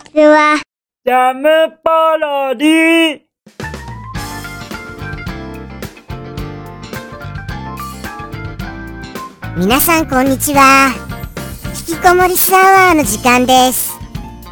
ちは。ジャムパロディ皆さんこんにちは。引きこもりスアワーの時間です。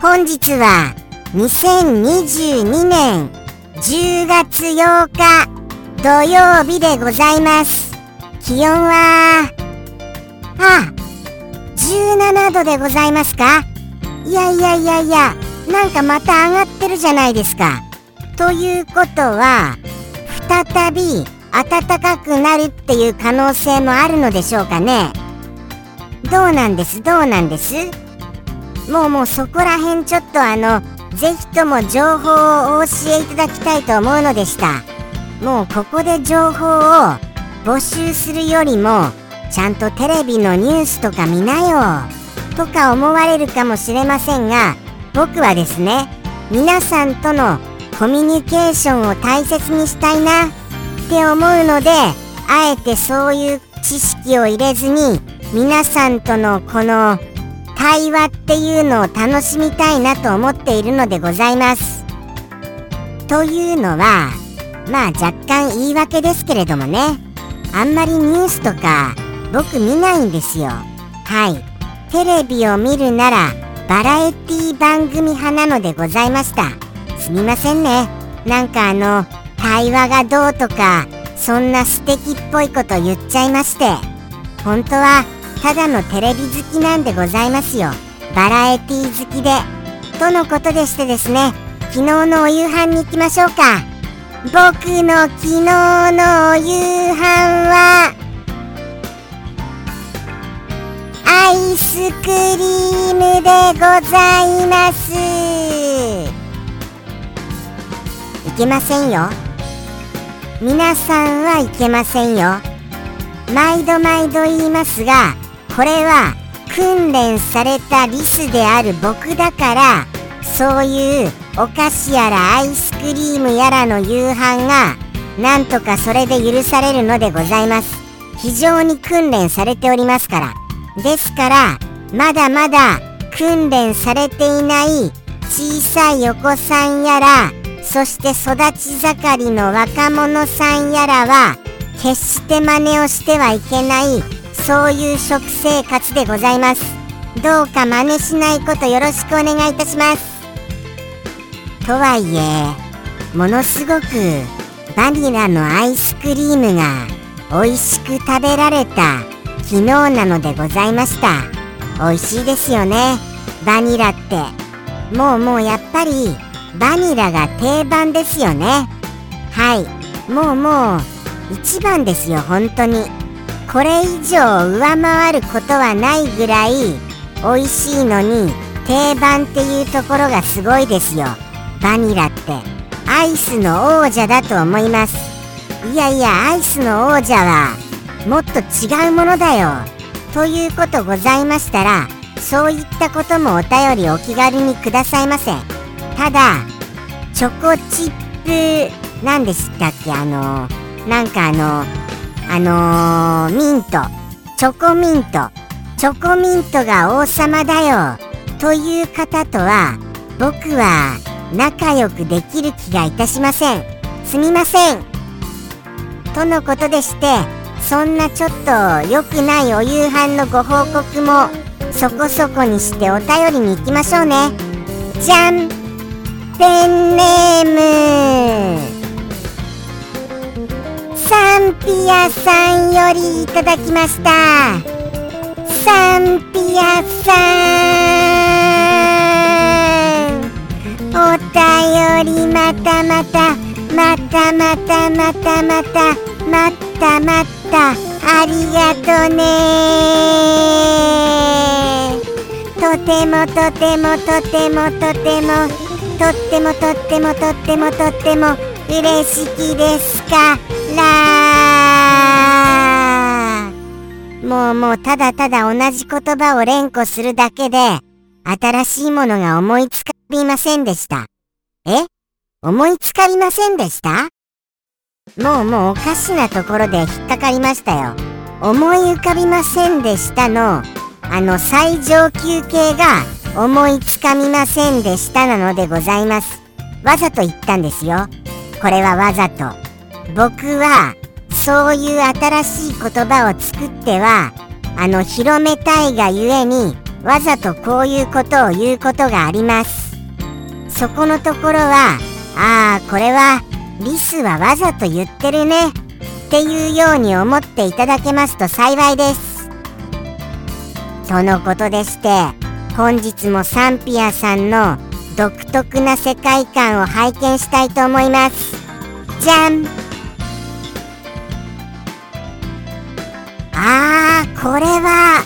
本日は2022年10月8日土曜日でございます。気温は、あ、17度でございますか？いやいやいやいや、なんかまた上がってるじゃないですか。ということは、再び暖かくなるっていう可能性もあるのでしょうかね。どうなんです？どうなんです？もうもうそこら辺ちょっとあの、ぜひとも情報をお教えいただきたいと思うのでした。もうここで情報を募集するよりも、ちゃんとテレビのニュースとか見なよ。とか思われるかもしれませんが、僕はですね、皆さんとのコミュニケーションを大切にしたいなって思うので、あえてそういう知識を入れずに、皆さんとのこの対話っていうのを楽しみたいなと思っているのでございます。というのは、まあ若干言い訳ですけれどもね、あんまりニュースとか僕見ないんですよ。はい。テレビを見るならバラエティ番組派なのでございました。すみませんね。なんかあの、対話がどうとか、そんな素敵っぽいこと言っちゃいまして。本当は、ただのテレビ好きなんでございますよ。バラエティ好きで。とのことでしてですね、昨日のお夕飯に行きましょうか。僕の昨日のお夕飯は、アイスクリームでございます。いけませんよ。皆さんはいけませんよ。毎度毎度言いますが、これは訓練されたリスである僕だから、そういうお菓子やらアイスクリームやらの夕飯が、なんとかそれで許されるのでございます。非常に訓練されておりますから。ですから、まだまだ訓練されていない小さいお子さんやら、そして育ち盛りの若者さんやらは、決して真似をしてはいけない、そういう食生活でございます。どうか真似しないことよろしくお願いいたします。とはいえ、ものすごくバニラのアイスクリームが美味しく食べられた昨日なのでございました。美味しいですよね。バニラって。もうもうやっぱりバニラが定番ですよね。はい。もうもう一番ですよ本当に。これ以上上回ることはないぐらい美味しいのに定番っていうところがすごいですよ。バニラって。アイスの王者だと思います。いやいやアイスの王者はもっと違うものだよ。ということございましたらそういったこともお便りお気軽にくださいませ。ただチョコチップ何でしたっけ？あのなんかあのあのー、ミント。チョコミント。チョコミントが王様だよ。という方とは僕は仲良くできる気がいたしません。すみません。とのことでしてそんなちょっと良くないお夕飯のご報告もそこそこにしてお便りに行きましょうね。じゃん。ペンネーム。サンピアさんよりいただきました。サンピアさん。お便りまたまたまたまたまたまたまたまた。ありがとね。とてもとてもとてもとても。とってもとってもとってもとっても。嬉しきですか。らもうもうただただ同じ言葉を連呼するだけで新しいものが思いつかりませんでした。え？思いつかりませんでした？もうもうおかしなところで引っかかりましたよ。思い浮かびませんでしたの、あの最上級系が思いつかみませんでしたなのでございます。わざと言ったんですよ。これはわざと。僕はそういう新しい言葉を作ってはあの広めたいがゆえにわざとこういうことを言うことがあります。そこのところはああこれはリスはわざと言ってるね。っていうように思っていただけますと幸いです。とのことでして本日もサンピアさんの独特な世界観を拝見したいと思います。じゃん。あーこれは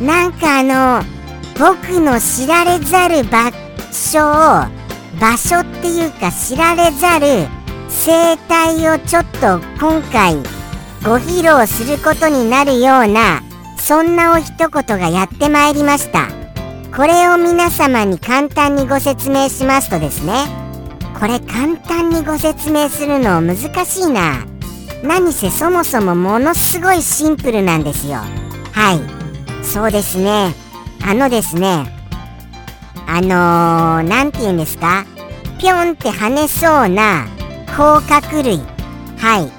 なんかあの僕の知られざる場所を場所っていうか知られざる生態をちょっと今回ご披露することになるようなそんなお一言がやってまいりました。これを皆様に簡単にご説明しますとですね。これ簡単にご説明するの難しいな。何せそもそもものすごいシンプルなんですよ。はい。そうですね。あのですね。あのー、て言うんですか？ぴょんって跳ねそうな甲殻類。はい。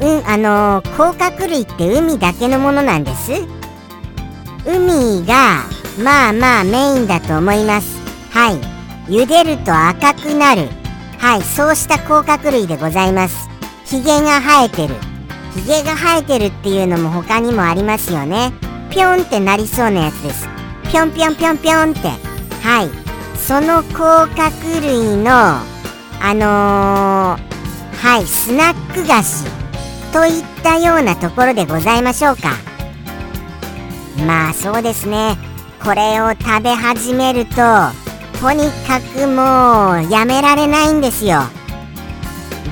うんあのー、甲殻類って海だけのものなんです。海がまあまあメインだと思います。はい。茹でると赤くなる。はい。そうした甲殻類でございます。ヒゲが生えてる。ヒゲが生えてるっていうのも他にもありますよね。ぴょんってなりそうなやつです。ぴょんぴょんぴょんぴょんって。はい。その甲殻類のあのー、はいスナック菓子。といったようなところでございましょうか。まあそうですね。これを食べ始めるととにかくもうやめられないんですよ。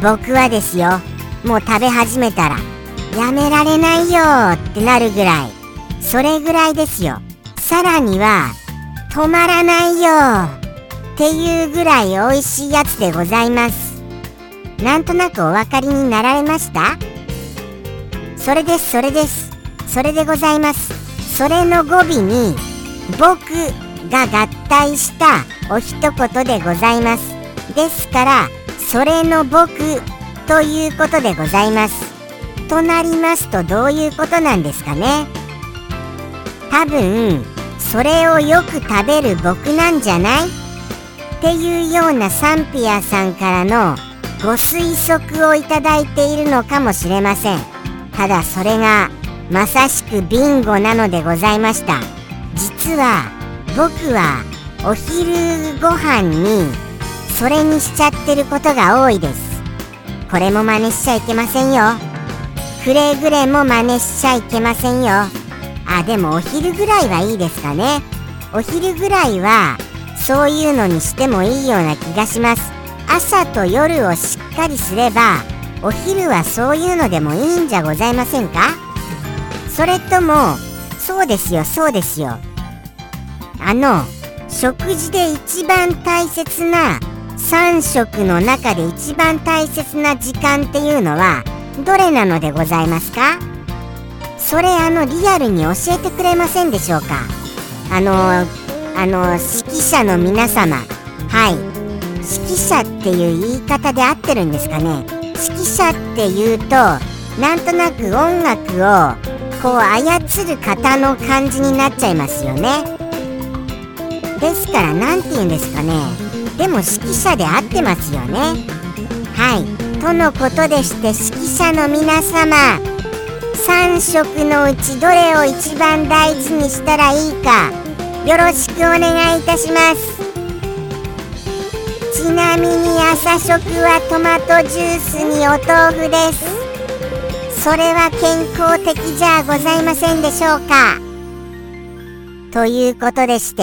僕はですよ。もう食べ始めたらやめられないよってなるぐらい。それぐらいですよ。さらには止まらないよっていうぐらい美味しいやつでございます。なんとなくお分かりになられました？それですそれです。それでございます。それの語尾に僕が合体したお一言でございます。ですからそれの僕ということでございます。となりますとどういうことなんですかね？多分それをよく食べる僕なんじゃない？っていうようなサンピアさんからのご推測をいただいているのかもしれません。ただそれがまさしくビンゴなのでございました。実は僕はお昼ご飯にそれにしちゃってることが多いです。これも真似しちゃいけませんよ。くれぐれも真似しちゃいけませんよ。あでもお昼ぐらいはいいですかね。お昼ぐらいはそういうのにしてもいいような気がします。朝と夜をしっかりすればお昼はそういうのでもいいんじゃございませんか？それともそうですよそうですよ。あの食事で一番大切な3食の中で一番大切な時間っていうのはどれなのでございますか？それあのリアルに教えてくれませんでしょうか？あのあの指揮者の皆様。はい。指揮者っていう言い方で合ってるんですかね。指揮者っていうとなんとなく音楽をこう操る方の感じになっちゃいますよね。ですから何て言うんですかね。でも指揮者で合ってますよね。はい。とのことでして指揮者の皆様3色のうちどれを一番大事にしたらいいかよろしくお願いいたします。ちなみに朝食はトマトジュースにお豆腐です。それは健康的じゃございませんでしょうか？ということでして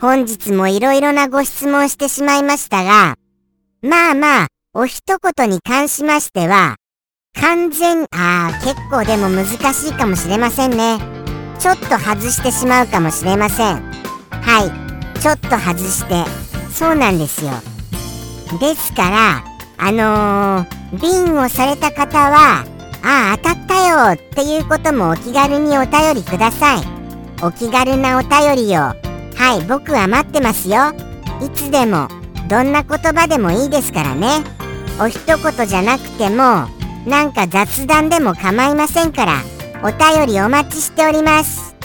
本日もいろいろなご質問してしまいましたがまあまあお一言に関しましては完全あー結構でも難しいかもしれませんね。ちょっと外してしまうかもしれません。はいちょっと外して。そうなんですよ。ですからあのー、ビンをされた方はああ当たったよっていうこともお気軽にお便りください。お気軽なお便りを。はい僕は待ってますよ。いつでもどんな言葉でもいいですからね。お一言じゃなくてもなんか雑談でも構いませんからお便りお待ちしております。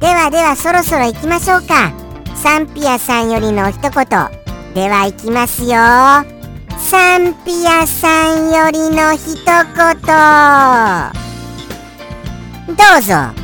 ではではそろそろ行きましょうか。サンピアさんよりの一言。では行きますよ。サンピアさんよりの一言。どうぞ。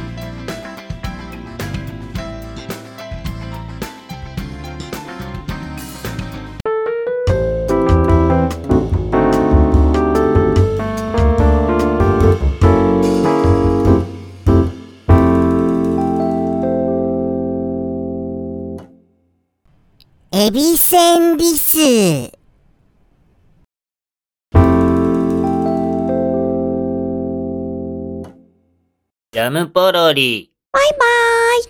センリス。ジャムポロリ。バイバーイ。